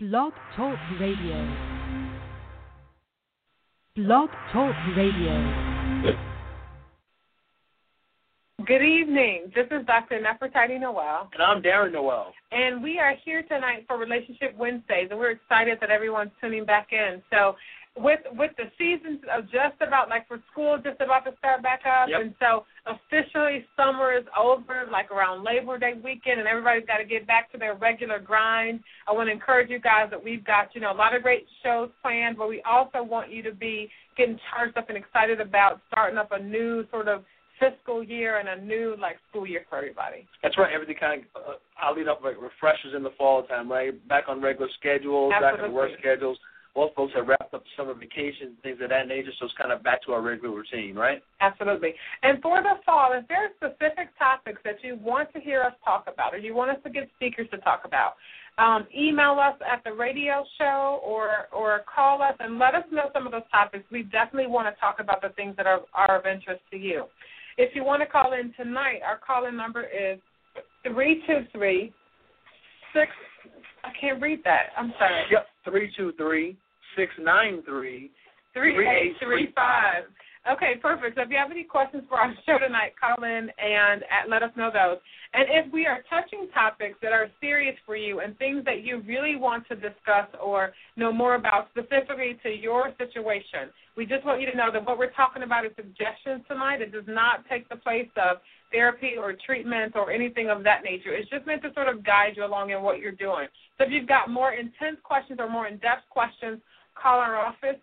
Blog Talk Radio. Blog Talk Radio. Good evening. This is Dr. Nefertiti Nowell. And I'm Darren Nowell. And we are here tonight for Relationship Wednesdays, and we're excited that everyone's tuning back in. So, with with the seasons of just about like for school just about to start back up Yep. and so officially summer is over like around labor day weekend and everybody's got to get back to their regular grind i want to encourage you guys that we've got you know a lot of great shows planned but we also want you to be getting charged up and excited about starting up a new sort of fiscal year and a new like school year for everybody That's right. Everything kind of, uh, I'll lead up like refreshers in the fall time, right? Back on regular schedules, back on work schedules. Most folks have wrapped up summer vacations, things of that nature, so it's kind of back to our regular routine, right? Absolutely. And for the fall, if there are specific topics that you want to hear us talk about or you want us to get speakers to talk about, um, email us at the radio show or or call us and let us know some of those topics. We definitely want to talk about the things that are, are of interest to you. If you want to call in tonight, our call-in number is three two three six. I can't read that. I'm sorry. Yep. Three two three six nine three. Three eight three five. Okay, perfect. So if you have any questions for our show tonight, call in and uh, let us know those. And if we are touching topics that are serious for you and things that you really want to discuss or know more about specifically to your situation, we just want you to know that what we're talking about is suggestions tonight. It does not take the place of therapy or treatment or anything of that nature. It's just meant to sort of guide you along in what you're doing. So if you've got more intense questions or more in-depth questions, call our office,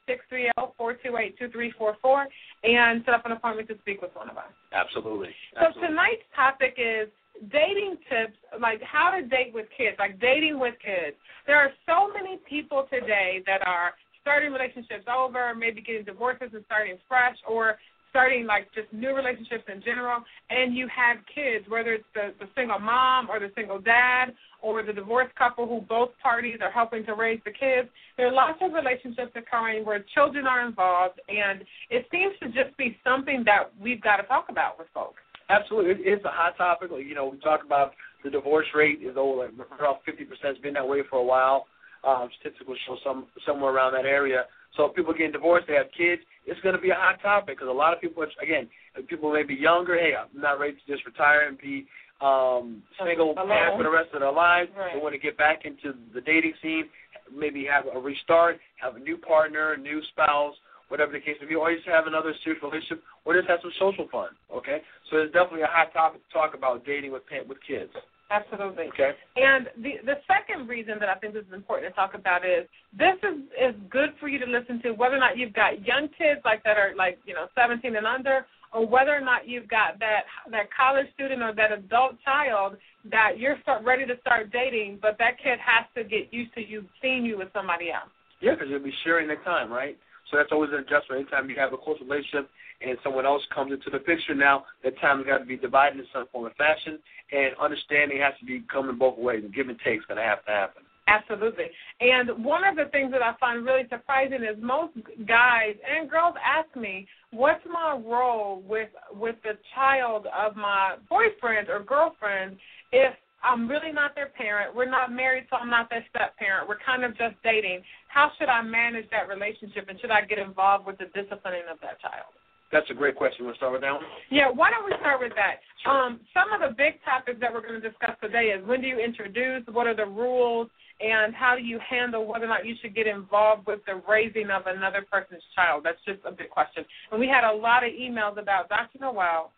630-428-2344, and set up an appointment to speak with one of us. Absolutely. So tonight's topic is dating tips, like how to date with kids, like dating with kids. There are so many people today that are starting relationships over, maybe getting divorces and starting fresh, or starting like just new relationships in general, and you have kids, whether it's the, the single mom or the single dad or the divorced couple who both parties are helping to raise the kids. There are lots of relationships occurring where children are involved, and it seems to just be something that we've got to talk about with folks. Absolutely, it's a hot topic. You know, we talk about the divorce rate is over like around fifty percent. It's been that way for a while. Um, statistics will show some somewhere around that area. So if people getting divorced, they have kids. It's going to be a hot topic because a lot of people, again, people may be younger. Hey, I'm not ready to just retire and be um, single for the rest of their lives. Right. They want to get back into the dating scene, maybe have a restart, have a new partner, a new spouse, whatever the case may be, or just have another serious relationship, or just have some social fun. Okay, so it's definitely a hot topic to talk about dating with with kids. Absolutely. Okay, And the the second reason that I think this is important to talk about is this is is good for you to listen to whether or not you've got young kids like that are like you know 17 and under, or whether or not you've got that that college student or that adult child that you're start ready to start dating, but that kid has to get used to you seeing you with somebody else. yeah, because you'll be sharing the time, right? So that's always an adjustment. Anytime you have a close relationship and someone else comes into the picture, now that time has got to be divided in some form of fashion, and understanding has to be coming both ways. And give and take is going to have to happen. Absolutely. And one of the things that I find really surprising is most guys and girls ask me, "What's my role with with the child of my boyfriend or girlfriend if I'm really not their parent, we're not married, so I'm not their step parent. We're kind of just dating. How should I manage that relationship and should I get involved with the disciplining of that child?" That's a great question. We'll start with that one. Yeah, why don't we start with that? Um, some of the big topics that we're going to discuss today is when do you introduce, what are the rules, and how do you handle whether or not you should get involved with the raising of another person's child. That's just a big question. And we had a lot of emails about, Dr. Nowell,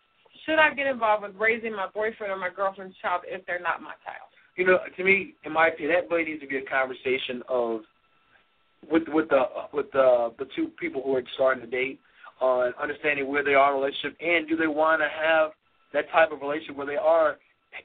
should I get involved with raising my boyfriend or my girlfriend's child if they're not my child? You know, to me, in my opinion, that really needs to be a conversation of with with the with the the two people who are starting to date on understanding where they are in a relationship and do they want to have that type of relationship where they are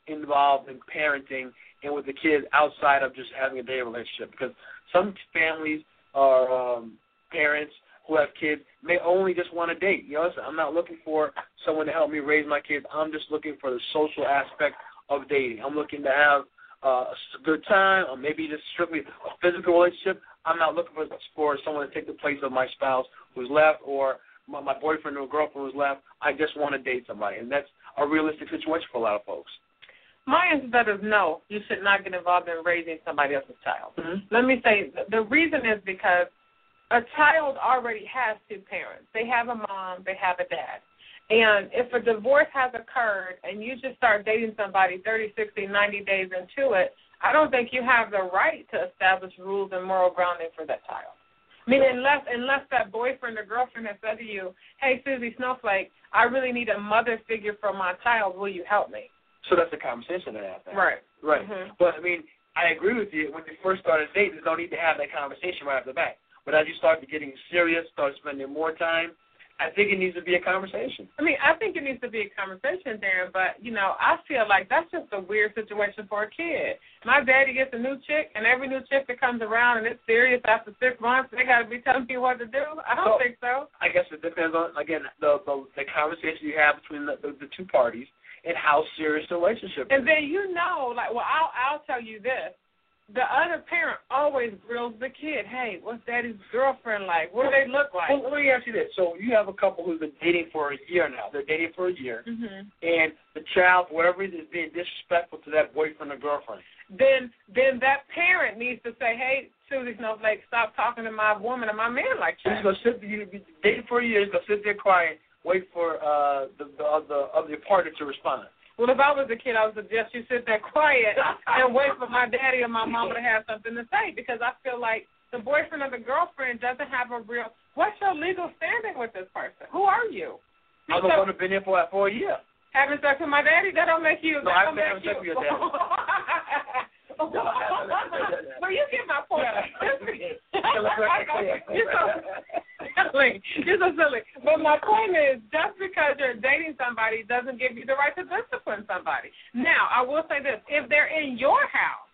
involved in parenting and with the kids outside of just having a dating relationship because some families are um, parents who have kids may only just want to date. You know, listen, I'm not looking for someone to help me raise my kids. I'm just looking for the social aspect of dating. I'm looking to have uh, a good time, or maybe just strictly a physical relationship. I'm not looking for for someone to take the place of my spouse who's left, or my, my boyfriend or girlfriend was left. I just want to date somebody, and that's a realistic situation for a lot of folks. My answer to that is no. You should not get involved in raising somebody else's child. Mm-hmm. Let me say the reason is because a child already has two parents. They have a mom, they have a dad. And if a divorce has occurred and you just start dating somebody 30, 60, 90 days into it, I don't think you have the right to establish rules and moral grounding for that child. I mean, unless unless that boyfriend or girlfriend has said to you, "Hey, Susie Snowflake, I really need a mother figure for my child. Will you help me?" So that's a conversation that happens. Right. Right. Mhm. But I mean, I agree with you. When you first start a date, there's no need to have that conversation right off the bat. But as you start getting serious, start spending more time, I think it needs to be a conversation. I mean, I think it needs to be a conversation, Darren, but, you know, I feel like that's just a weird situation for a kid. My daddy gets a new chick, and every new chick that comes around and it's serious after six months, they got to be telling me what to do. I don't So- think so. I guess it depends on again the the, the conversation you have between the, the, the two parties and how serious the relationship is. And then you know, like, well, I'll I'll tell you this: the other parent always grills the kid. Hey, what's daddy's girlfriend like? What do they look like? Well, let me ask you this: so you have a couple who's been dating for a year now. They're dating for a year, hmm and the child, whatever reason, is being disrespectful to that boyfriend or girlfriend. Then then that parent needs to say, hey, Susie Snowflake, stop talking to my woman and my man like that. he's gonna sit there, you be dating for a year. He's gonna sit there crying, wait for uh the the other other partner to respond. Well, if I was a kid, I would suggest you sit there quiet and wait for my daddy or my mama to have something to say because I feel like the boyfriend or the girlfriend doesn't have a real. What's your legal standing with this person? Who are you? I'm the So- one who's been here for for a year. Having sex with my daddy, that don't make you. No, I've been make having sex you. with your daddy. but you get my point. You're so. You're so silly. But my point is, just because you're dating somebody doesn't give you the right to discipline somebody. Now, I will say this: if they're in your house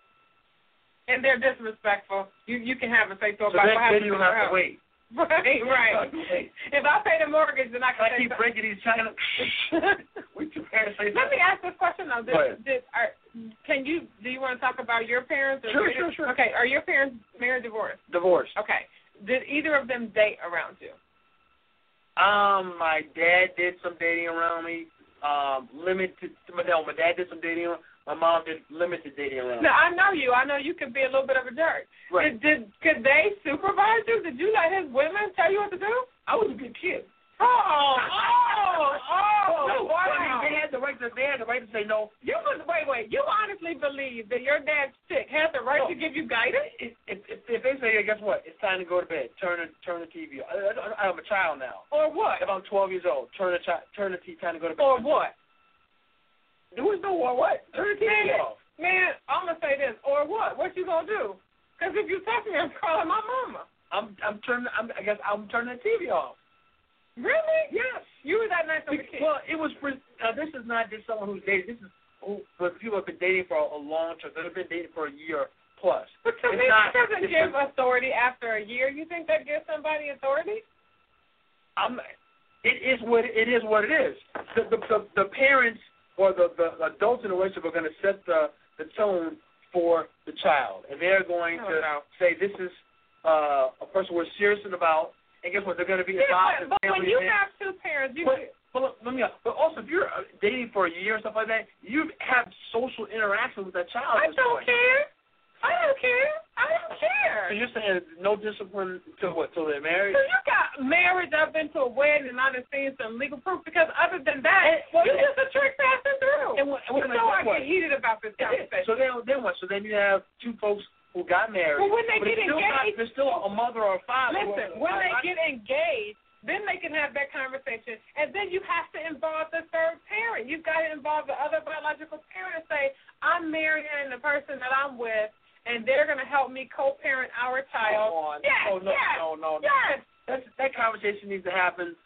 and they're disrespectful, you you can have a say so So then, then you have to wait. Right, right. If I pay the mortgage, then I can I say keep something. breaking these China. we two parents say Let me ask this question though. Ahead. did, are, can you do you want to talk about your parents? Or Sure, sure, sure. Okay, are your parents married, or divorced? divorce. Okay. Did either of them date around you? Um, my dad did some dating around me. Um, limited. No, my dad did some dating. around My mom did limited dating around No. I know you. I know you can be a little bit of a jerk. Right. Did, did could they supervise you? Did you let his women tell you what to do? I was a good kid. Oh, oh, oh! no, wow. I mean, they had the right to. They had the right to say no. You was wait, wait. You honestly believe that your dad's chick has the right No. to give you guidance? If, if, if, they say, hey, guess what? It's time to go to bed. Turn the turn the TV. I, I, I'm a child now. Or what? If I'm 12 years old, turn the chi- turn the TV. Time to go to bed. Or what? There was no or what? Turn the TV Man, off. man, I'm gonna say this. Or what? What you gonna do? Because if you touch me, I'm calling my mama. I'm I'm turning. I'm, I guess I'm turning the TV off. Really? Yes. You were that nice of a kid. Well, it was. For, uh, this is not just someone who's dating. This is who, for people have been dating for a, a long time. They've been dating for a year plus. but me, not- doesn't give not- authority after a year. You think that gives somebody authority? I'm. It is what it is. What it is. The the the, the parents or the the adults in the relationship are going to set the the tone for the child, and they're going Oh, to no. say this is uh, a person we're serious about. And guess what? They're going to be Yeah, involved but, but when you events. have two parents, you But, but look, let me. But also, if you're dating for a year and stuff like that, you have social interaction with that child. I don't point. care. I don't care. I don't So care. you're saying no discipline till what? Till they're married? So you got marriage up into a wedding and I done seen some legal proof because other than that, And- well, you're yeah. just a trick passing through. And what- and what- so I what? get heated about this conversation. So then, then what? So then you have two folks who got married. Well, when they but get still not, engaged- there's still a mother or a father. Listen, when they I- get engaged, then they can have that conversation, and then you have to involve the third parent. You've got to involve the other biological parent and say, "I'm marrying the person that I'm with, and they're going to help me co-parent our child." Come on. Yes, oh, no, yes, no, no, no. yes. That's, that conversation needs to happen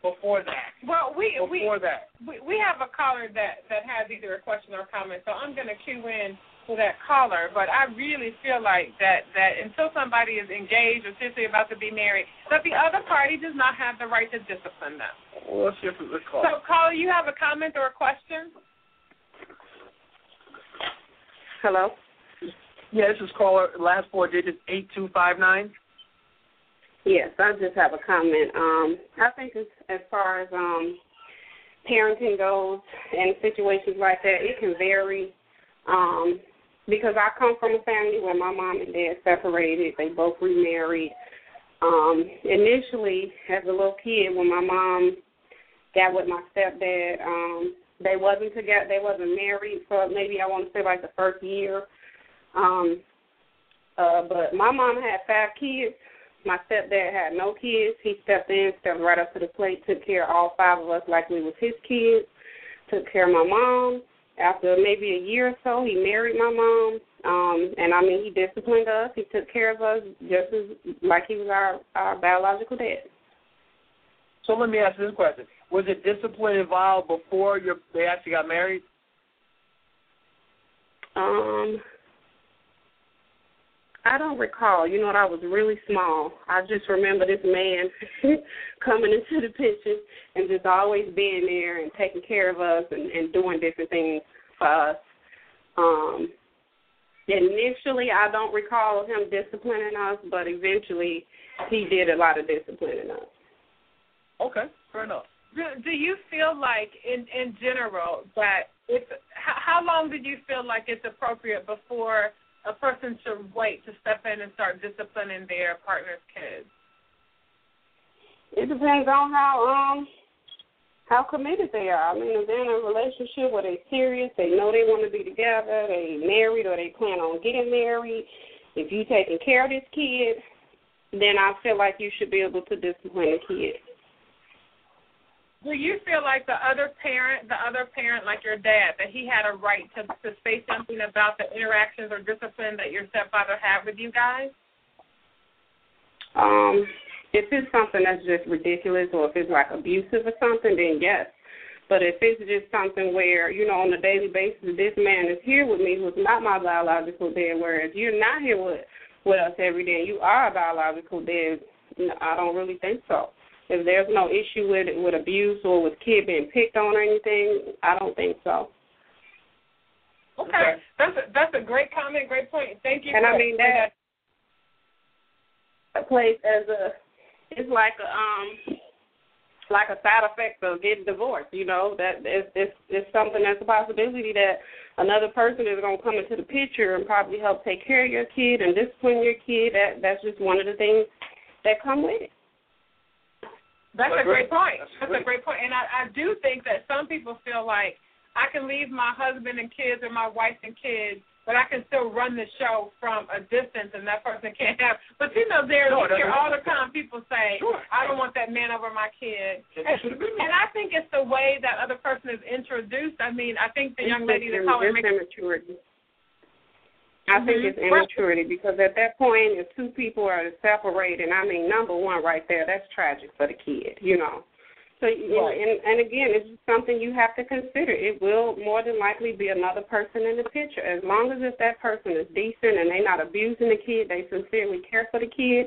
before that. Well, we we that. we we have a caller that that has either a question or a comment, so I'm going to cue in for that caller. But I really feel like that that until somebody is engaged or seriously about to be married, that the other party does not have the right to discipline them. Well, let's hear from this call. So, caller, you have a comment or a question? Hello. Yeah, this is caller. Last four digits eight two five nine. Yes, I just have a comment. Um, I think as as far as um parenting goes in situations like that, it can vary Um, because I come from a family where my mom and dad separated. They both remarried. Um, initially, as a little kid, when my mom got with my stepdad, um, they wasn't together. They wasn't married for maybe I want to say like the first year. Um, uh, but my mom had five kids. My stepdad had no kids. He stepped in, stepped right up to the plate, took care of all five of us like we was his kids. Took care of my mom. After maybe a year or so, he married my mom. Um, and I mean, he disciplined us. He took care of us just as like he was our our biological dad. So let me ask this question: Was it discipline involved before your they actually got married? Um, I don't recall. You know what? I was really small. I just remember this man coming into the picture and just always being there and taking care of us and, and doing different things for us. Um, initially, I don't recall him disciplining us, but eventually, he did a lot of disciplining us. Okay, fair enough. Do, do you feel like, in in general, that it's how, long do you feel like it's appropriate before a person should wait to step in and start disciplining their partner's kids? It depends on how um how committed they are. I mean, if they're in a relationship where they're serious, they know they want to be together, they married or they plan on getting married. If you taking care of this kid, then I feel like you should be able to discipline the kid. Do you feel like the other parent, the other parent, like your dad, that he had a right to to say something about the interactions or discipline that your stepfather had with you guys? Um, if it's something that's just ridiculous or if it's like abusive or something, then yes. But if it's just something where, you know, on a daily basis, this man is here with me who's not my biological dad, whereas you're not here with with us every day, and you are a biological dad, I don't really think so. If there's no issue with with abuse or with kid being picked on or anything, I don't think so. Okay, okay. that's a, that's a great comment, great point. Thank you. And I mean that, that plays as a it's like a um like a side effect of getting divorced. You know that it's it's, it's something that's a possibility that another person is going to come into the picture and probably help take care of your kid and discipline your kid. That that's just one of the things that come with it. That's, a great, point. That's, That's a great point. And I, I do think that some people feel like I can leave my husband and kids or my wife and kids, but I can still run the show from a distance, and that person can't have. But you know, there no, you hear all the time people say, sure. "I don't want that man over my kid," and, and I think it's the way that other person is introduced. I mean, I think the young lady that called makes immaturity. I mm-hmm. think it's immaturity because at that point, if two people are separated, I mean, number one, right there, that's tragic for the kid, you know. So, right. and, and again, it's just something you have to consider. It will more than likely be another person in the picture. As long as if that person is decent and they're not abusing the kid, they sincerely care for the kid,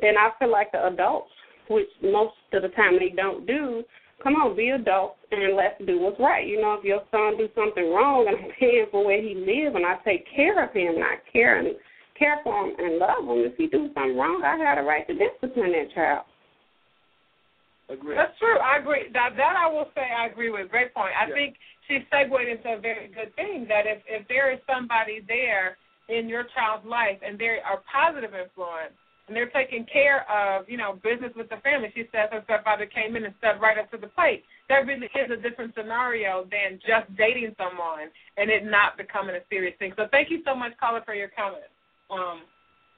then I feel like the adults, which most of the time they don't do, come on, be adults and let's do what's right. You know, if your son do something wrong and I'm paying for where he live and I take care of him and I care and care for him and love him, if he do something wrong, I have a right to discipline that child. Agree. That's true. I agree. That that I will say I agree with. Great point. I yeah. think she segued into a very good thing that if if there is somebody there in your child's life and they are positive influence and they're taking care of, you know, business with the family. She says her stepfather came in and stepped right up to the plate. That really is a different scenario than just dating someone and it not becoming a serious thing. So thank you so much, caller, for your comment. Um,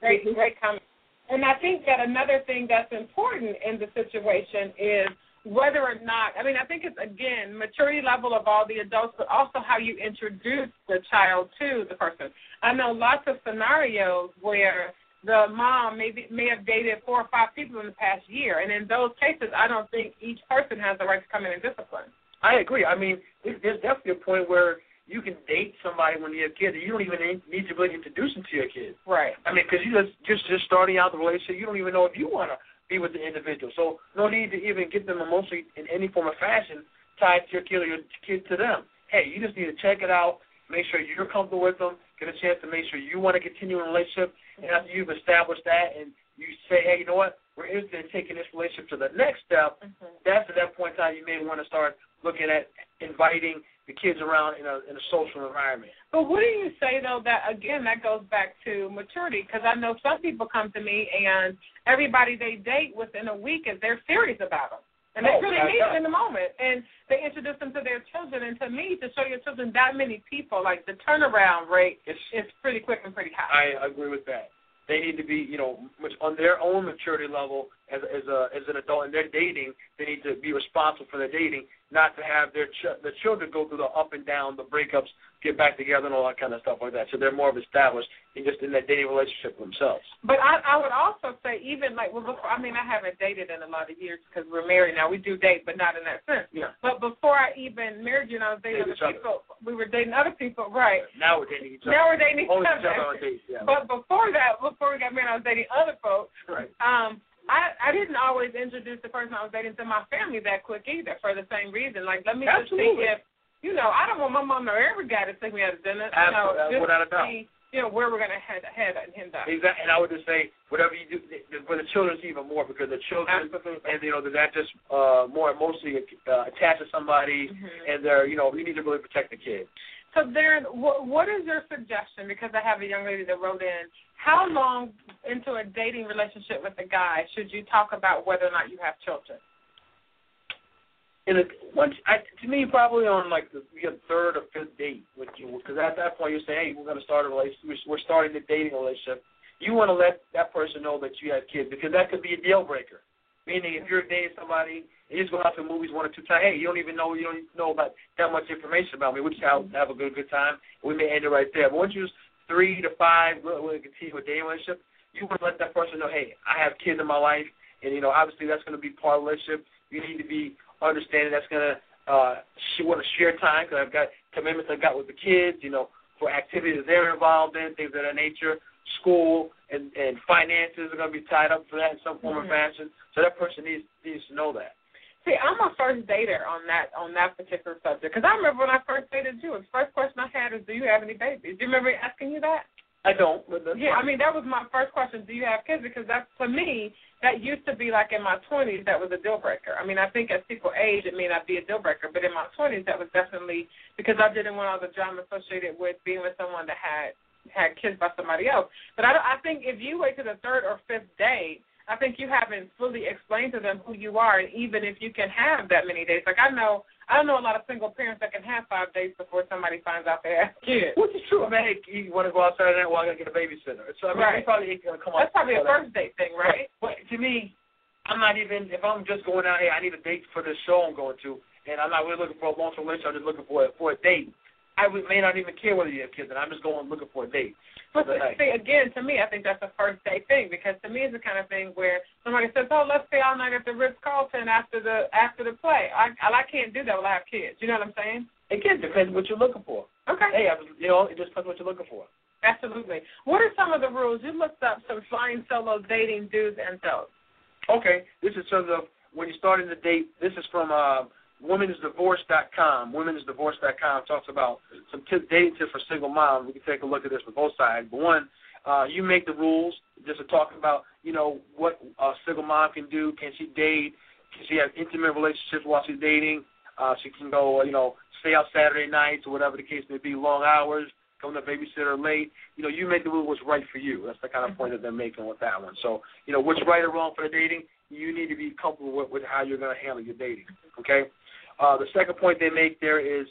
great, great comment. And I think that another thing that's important in the situation is whether or not, I mean, I think it's, again, maturity level of all the adults, but also how you introduce the child to the person. I know lots of scenarios where the mom maybe may have dated four or five people in the past year, and in those cases, I don't think each person has the right to come in and discipline. I agree. I mean, there's definitely a point where you can date somebody when you're a kid, and you don't even need to really introduce them to your kid. Right. I mean, because you just just just starting out the relationship, you don't even know if you want to be with the individual. So no need to even get them emotionally in any form or fashion tied to your kid or your kid to them. Hey, you just need to check it out, make sure you're comfortable with them, get a chance to make sure you want to continue a relationship, and after you've established that and you say, hey, you know what, we're interested in taking this relationship to the next step, mm-hmm. that's at that point in time you may want to start looking at inviting the kids around in a in a social environment. But what do you say though? That again, that goes back to maturity because I know some people come to me and everybody they date within a week is they're serious about them. And they Oh, mean it in the moment. And they introduce them to their children. And to me, to show your children that many people, like the turnaround rate It's is pretty quick and pretty high. I agree with that. They need to be, you know, much on their own maturity level as as a as an adult, and they're dating. They need to be responsible for their dating, not to have their ch- the children go through the up and down, the breakups, get back together, and all that kind of stuff like that. So they're more of established in just in that dating relationship themselves. But I, I would also say, even like, well, before, I mean, I haven't dated in a lot of years because we're married now. We do date, but not in that sense. Yeah. But before I even married you and I was dating other other. people, we were dating other people, right? Now we're dating each other. Now we're dating each Only other. each other on dates. Yeah. But before that, before we got married, I was dating other folks. right. Um, I I didn't always introduce the person I was dating to my family that quick either, for the same reason. Like, let me just see if, you know, I don't want my mom or every guy to take me out to dinner. You know, Absolutely, just without a doubt. see, you know, where we're gonna head head and end up. Exactly. And I would just say whatever you do for the children it's even more because the children Absolutely. and you know they're not just uh, more emotionally uh, attached to somebody, Mhm. and they're you know you need to really protect the kids. So, Darren, what, is your suggestion? Because I have a young lady that wrote in. How long into a dating relationship with a guy should you talk about whether or not you have children? In a, once I, to me, probably on like the your third or fifth date because at that point you're saying, hey, we're going to start a relationship. We're starting the dating relationship. You want to let that person know that you have kids because that could be a deal breaker. Meaning, if you're dating somebody you just go out to the movies one or two times, hey, you don't even know you don't know about that much information about me. We just have, have a good good time. We may end it right there. But once you're three to five, we're going to continue a dating relationship. You want to let that person know, hey, I have kids in my life, and you know, obviously that's going to be part of the relationship. You need to be understanding that's going to uh, she want to share time because I've got commitments I've got with the kids, you know, for activities they're involved in, things of that nature. School and and finances are going to be tied up for that in some form Mhm. or fashion. So that person needs needs to know that. See, I'm a first dater on that on that particular subject because I remember when I first dated you. The first question I had is, "Do you have any babies?" Do you remember asking you that? I don't, but that's Yeah, I mean that was my first question. Do you have kids? Because that's for me that used to be like in my twenties that was a deal breaker. I mean I think as people age it may not be a deal breaker, but in my twenties that was definitely because I didn't want all the drama associated with being with someone that had had kids by somebody else. But I I think if you wait to the third or fifth date, I think you haven't fully explained to them who you are, and even if you can have that many dates, like I know I don't know a lot of single parents that can have five dates before somebody finds out they have kids. Which is true. I mean, hey, you want to go outside Saturday night? Well, I got to get a babysitter. So I mean, Right. probably ain't going to come out. That's probably a first date thing, right? But to me, I'm not even if I'm just going out. Hey, I need a date for this show I'm going to, and I'm not really looking for a long term relationship. I'm just looking for a, for a date. I may not even care whether you have kids, and I'm just going looking for a date. But see, again, to me, I think that's a first date thing because to me, it's the kind of thing where somebody says, "Oh, let's stay all night at the Ritz Carlton after the after the play." I I can't do that when I have kids. You know what I'm saying? again, depends what you're looking for. Okay. Hey, I, you know, it just depends what you're looking for. Absolutely. What are some of the rules? You looked up some flying solo dating do's and don'ts. Okay, this is sort of when you're starting the date. This is from uh, womensdivorce.com. Womensdivorce.com talks about some tips, dating tips for single moms. We can take a look at this from both sides. But one, uh, you make the rules. Just to talk about, you know, what a single mom can do. Can she date? Can she have intimate relationships while she's dating? Uh, she can go, you know, stay out Saturday nights or whatever the case may be, long hours, come to babysitter late. You know, you make the rule what's right for you. That's the kind of point that they're making with that one. So, you know, what's right or wrong for the dating, you need to be comfortable with, with how you're going to handle your dating. Okay. Uh, the second point they make there is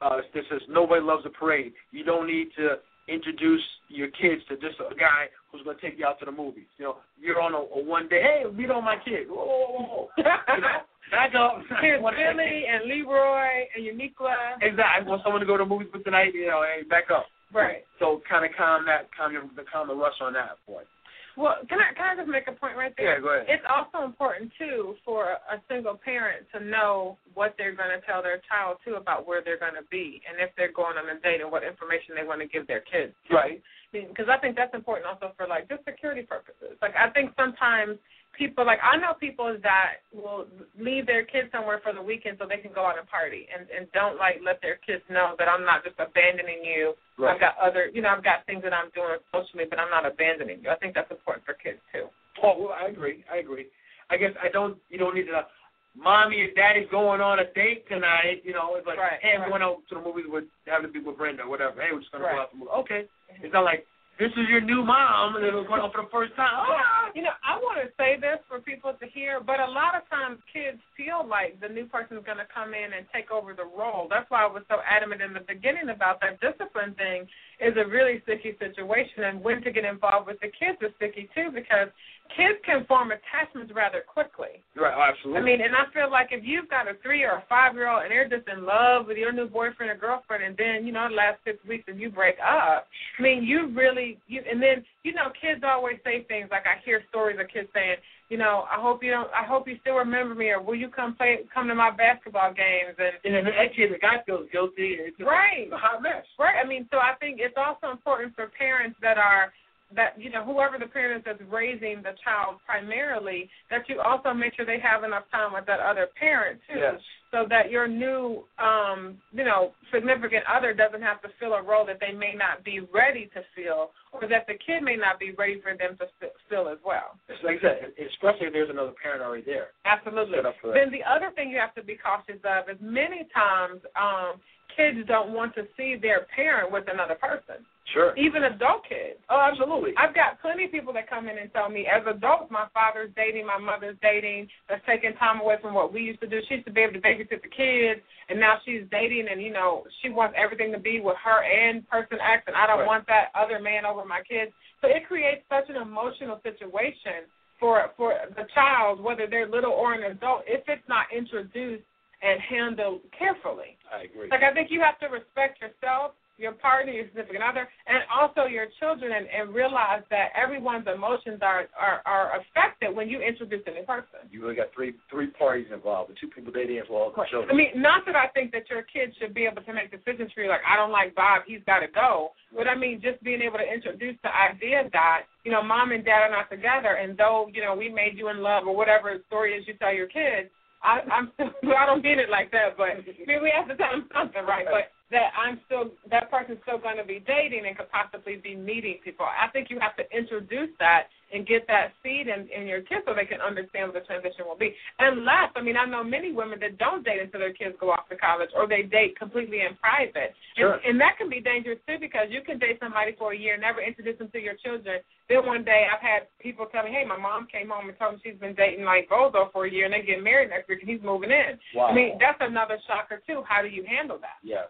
uh, this is nobody loves a parade. You don't need to introduce your kids to just a guy who's going to take you out to the movies. You know, you're on a, a one day, hey, meet on my kids. Whoa, whoa, whoa, you know, back up. Here's One second. Billy and Leroy and Uniqua. Exactly. I want someone to go to the movies with tonight. You know, hey, back up. Right. So kind of calm that, calm your, calm the rush on that point. Well, can I can I just make a point right there? Yeah, go ahead. It's also important too for a single parent to know what they're going to tell their child too about where they're going to be and if they're going on a date and what information they want to give their kids. Right. Because I think that's important also for like just security purposes. Like I think sometimes people like I know people that will leave their kids somewhere for the weekend so they can go out and party and and don't like let their kids know that I'm not just abandoning you. Right. I've got other you know I've got things that I'm doing socially, but I'm not abandoning you. I think that's important for kids too. Oh, well, I agree. I agree. I guess I don't. You don't need to mommy and daddy's going on a date tonight. You know, it's like, right, hey, I'm going out to the movies with having to be with Brenda or whatever. Hey, we're just gonna right. go out to the movie. Okay. It's not like this is your new mom and we're going out for the first time. Ah! You know, I want to say this for people to hear, but a lot of times kids feel like the new person is going to come in and take over the role. That's why I was so adamant in the beginning about that discipline thing is a really sticky situation, and when to get involved with the kids is sticky too because kids can form attachments rather quickly. Right, oh, absolutely. I mean, and I feel like if you've got a three or a five year old and they're just in love with your new boyfriend or girlfriend, and then you know the last six weeks and you break up, I mean, you really you and then you know kids always say things like I hear stories of kids saying, you know, I hope you don't, I hope you still remember me, or will you come play, come to my basketball games? And and then actually the guy feels guilty. And it's right, a hot mess. Right. I mean, so I think it's also important for parents that are that you know whoever the parent is that's raising the child primarily that you also make sure they have enough time with that other parent too yes. So that your new um you know significant other doesn't have to fill a role that they may not be ready to fill or that the kid may not be ready for them to fill as well. It's like I said especially if there's another parent already there. Absolutely. Then the other thing you have to be cautious of is many times um kids don't want to see their parent with another person Sure. Even adult kids. Oh, absolutely. I've got plenty of people that come in and tell me, as adults, my father's dating, my mother's dating, that's taking time away from what we used to do. She used to be able to babysit the kids, and now she's dating, and, you know, she wants everything to be with her and person X, and I don't right. want that other man over my kids. So it creates such an emotional situation for for the child, whether they're little or an adult, if it's not introduced and handled carefully. I agree. Like I think you have to respect yourself your partner, your significant other, and also your children, and, and realize that everyone's emotions are, are are affected when you introduce a new person. You really got three three parties involved, the two people dating as well as the children. I mean, not that I think that your kids should be able to make decisions for you, like I don't like Bob, he's got to go. But I mean, just being able to introduce the idea that you know, mom and dad are not together, and though you know we made you in love or whatever story is you tell your kids. I, I'm still, I don't mean it like that, but I mean, we have to tell them something, right? But that I'm still that person's still going to be dating and could possibly be meeting people. I think you have to introduce that and get that seed in, in your kids so they can understand what the transition will be. Unless, I mean, I know many women that don't date until their kids go off to college or they date completely in private. Sure. And, and that can be dangerous too because you can date somebody for a year, never introduce them to your children. Then one day I've had people tell me, hey, my mom came home and told me she's been dating like Bozo for a year and they get married next week and he's moving in. Wow. I mean, that's another shocker too. How do you handle that? Yes.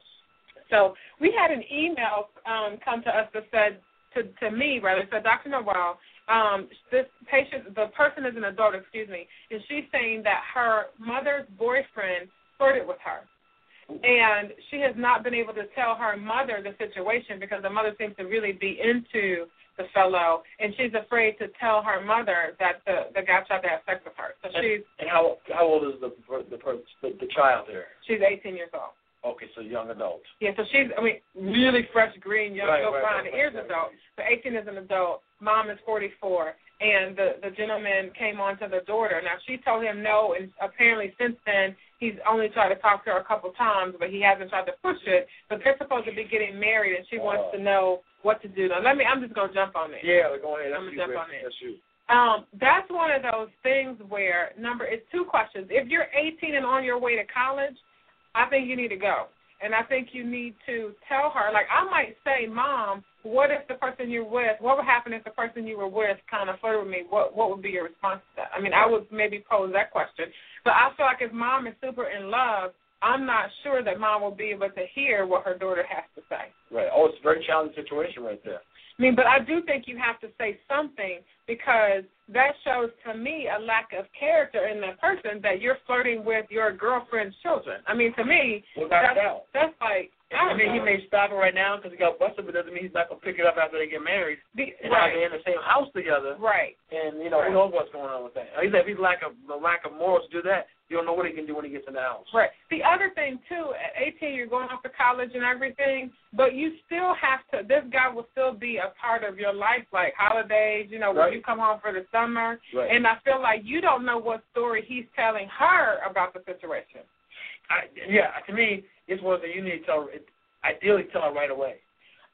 So we had an email um, come to us that said to to me rather said Dr. Nowell, um, this patient, the person is an adult, excuse me, and she's saying that her mother's boyfriend flirted with her. And she has not been able to tell her mother the situation because the mother seems to really be into the fellow, and she's afraid to tell her mother that the the guy tried to have sex with her. So and, she's and how how old is the the the, the child here? She's 18 years old. Okay, so young adult. Yeah, so she's, I mean, really fresh green, young, right, no right, fine. right, Here's right, adult. So 18 is an adult. Mom is 44. And the the gentleman came on to the daughter. Now she told him no, and apparently since then he's only tried to talk to her a couple times, but he hasn't tried to push it. But they're supposed to be getting married, and she wow. wants to know what to do. Now let me. I'm just gonna jump on it. Yeah, go ahead. I'm gonna jump on it. That's you. Um, that's one of those things where number it's two questions. If you're 18 and on your way to college, I think you need to go. And I think you need to tell her, like I might say, Mom, what if the person you're with, what would happen if the person you were with kind of flirted with me? What what would be your response to that? I mean, I would maybe pose that question. But I feel like if mom is super in love, I'm not sure that mom will be able to hear what her daughter has to say. Right. Oh, it's a very challenging situation right there. I mean, but I do think you have to say something because that shows to me a lack of character in that person that you're flirting with your girlfriend's children. I mean, to me, Without that's, that's like I mean, he may stop it right now because he got busted, but doesn't mean he's not gonna pick it up after they get married. the, And right, they're in the same house together, right. and you know Right. who knows what's going on with that. I said, if he's lack of the lack of morals to do that, you don't know what he can do when he gets in the house. Right. The other thing too, at 18, you're going off to college and everything, but you still have to. This guy will still be a part of your life, like holidays. You know, Right. when you come home for the summer, Right. and I feel like you don't know what story he's telling her about the situation. I, yeah, to me, it's one that you need to tell. Ideally, tell her right away.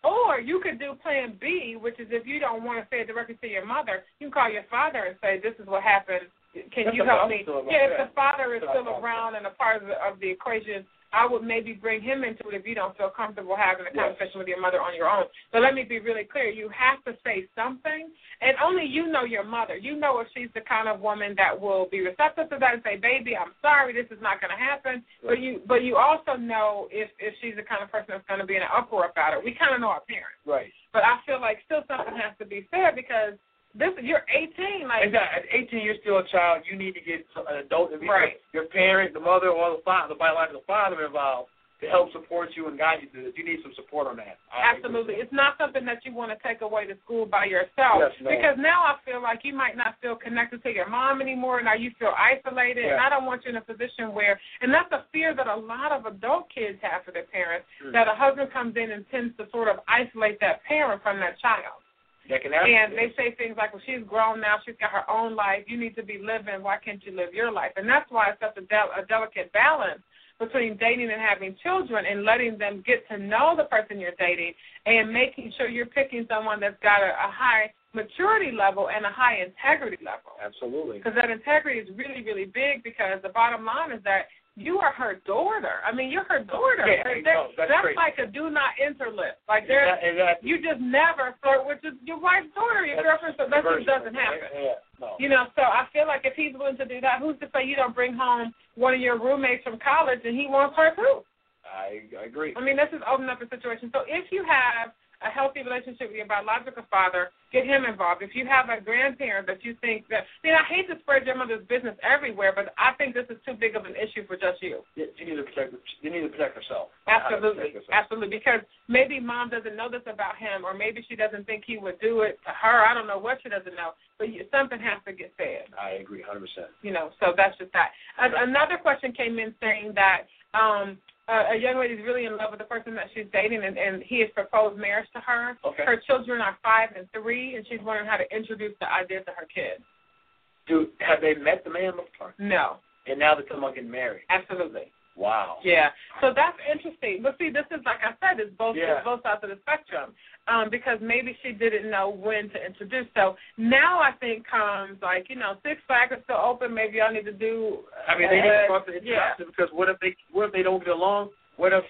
Or you could do plan B, which is if you don't want to say it directly to your mother, you can call your father and say, This is what happened, can you help me? Yeah, if the father is still around and a part of the, of the equation, I would maybe bring him into it if you don't feel comfortable having a Yes. conversation with your mother on your own. But let me be really clear: you have to say something, and only you know your mother. You know if she's the kind of woman that will be receptive to that and say, "Baby, I'm sorry, this is not going to happen." But you, but you also know if if she's the kind of person that's going to be in an uproar about it. We kind of know our parents, Right. but I feel like still something has to be fair because this you're 18, like Exactly. At 18, you're still a child. You need to get an adult, Right. your parent, the mother, or the father, the biological father involved to help support you and guide you through this. You need some support on that. I. Absolutely. It's not something that you want to take away to school by yourself. Yes, no. Because now I feel like you might not feel connected to your mom anymore. Now you feel isolated. Yeah. And I don't want you in a position where, and that's a fear that a lot of adult kids have for their parents, Mm. that a husband comes in and tends to sort of isolate that parent from that child. That can happen. And they say things like, well, she's grown now. She's got her own life. You need to be living. Why can't you live your life? And that's why it's such a, del- a delicate balance between dating and having children and letting them get to know the person you're dating and making sure you're picking someone that's got a, a high maturity level and a high integrity level. Absolutely. Because that integrity is really, really big because the bottom line is that you are her daughter. I mean, you're her daughter. Yeah, There- no, that's that's crazy. like a do not enter list. Like there's Exactly. you just never flirt with your, your wife's daughter, your girlfriend, so that just doesn't happen. Yeah, no. You know, so I feel like if he's willing to do that, who's to say you don't bring home one of your roommates from college and he wants her too? I, I agree. I mean, this is opening up a situation. So if you have a healthy relationship with your biological father, get him involved. If you have a grandparent that you think that, see, I hate to spread your mother's business everywhere, but I think this is too big of an issue for just you. You need to protect. You need to protect herself. Absolutely, Protect herself. absolutely. Because maybe mom doesn't know this about him, or maybe she doesn't think he would do it to her. I don't know what she doesn't know, but you, something has to get said. I agree, hundred percent. You know, so that's just that. Another question came in saying that um, a, a young lady's really in love with the person that she's dating, and, and he has proposed marriage to her. Okay. Her children are five and three, and she's wondering how to introduce the idea to her kids. Do have they met the man before? No, And now they're talking about getting married. absolutely. Wow. Yeah. So that's interesting. But see, this is like I said, it's both Yeah. it's both sides of the spectrum. Um, because maybe she didn't know when to introduce. So now I think comes like, you know, Six Flags is still open, maybe y'all need to do I mean, they need to cross the yeah. because what if they what if they don't get along? What if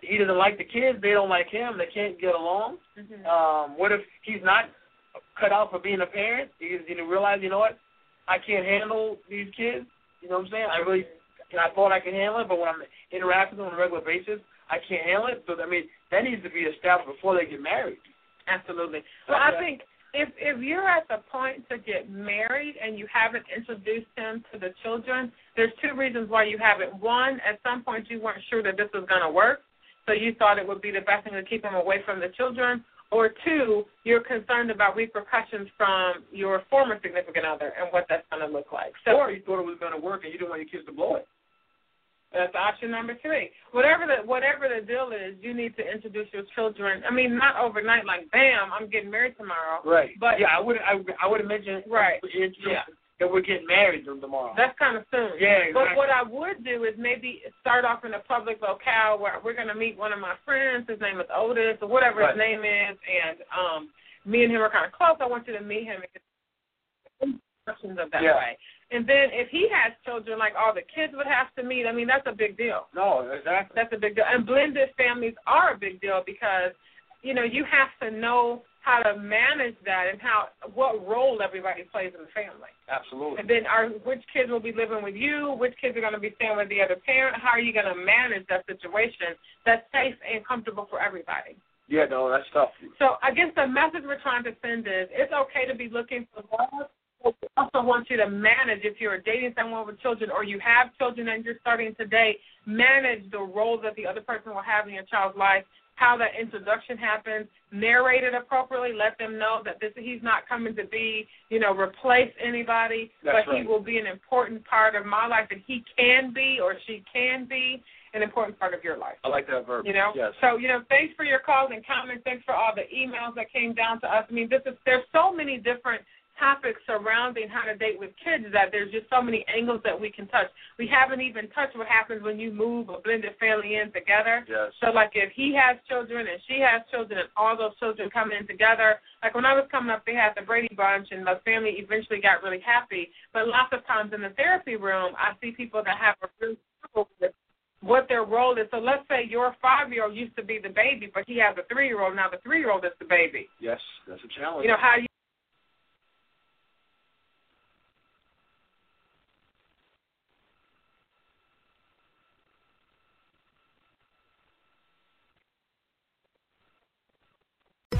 he doesn't like the kids? They don't like him. They can't get along. Mhm. Um, what if he's not cut out for being a parent? He didn't realize, you know what? I can't handle these kids. You know what I'm saying? I really, and I thought I could handle it, but when I'm interacting with them on a regular basis, I can't handle it. So I mean, that needs to be established before they get married. Absolutely. Well, I think if if you're at the point to get married and you haven't introduced him to the children, there's two reasons why you haven't. One, at some point you weren't sure that this was going to work, so you thought it would be the best thing to keep him away from the children. Or two, you're concerned about repercussions from your former significant other and what that's going to look like. So or you thought it was going to work and you didn't want your kids to blow it. That's option number three. Whatever the whatever the deal is, you need to introduce your children. I mean, not overnight, like bam, I'm getting married tomorrow. Right. But- yeah, I would I, I would have mentioned Right. Yeah. That we're getting married tomorrow. That's kind of soon. Yeah, But what I would do is maybe start off in a public locale where we're going to meet one of my friends. His name is Otis or whatever Right. his name is, and um, me and him are kind of close. I want you to meet him and get of that Yeah. way. And then if he has children, like all the kids would have to meet. I mean, that's a big deal. no, exactly. That's a big deal. And blended families are a big deal because, you know, you have to know how to manage that and how what role everybody plays in the family. Absolutely. And then are which kids will be living with you, which kids are going to be staying with the other parent, how are you going to manage that situation that's safe and comfortable for everybody? Yeah, no, that's tough. So I guess the message we're trying to send is it's okay to be looking for love. We also want you to manage if you're dating someone with children or you have children and you're starting to date, manage the role that the other person will have in your child's life, how that introduction happens, narrate it appropriately, let them know that this he's not coming to be, you know, replace anybody, That's but he will be an important part of my life and he can be or she can be an important part of your life. I like that verb. You know, Yes. so you know, thanks for your calls and comments. Thanks for all the emails that came down to us. I mean, this is there's so many different topics surrounding how to date with kids that there's just so many angles that we can touch. We haven't even touched what happens when you move a blended family in together. Yes. So like if he has children and she has children and all those children come in together, like when I was coming up they had the Brady Bunch and the family eventually got really happy. But lots of times in the therapy room I see people that have a real struggle with what their role is. So let's say your five year old used to be the baby, but he has a three year old, now the three year old is the baby. Yes, that's a challenge. You know, how you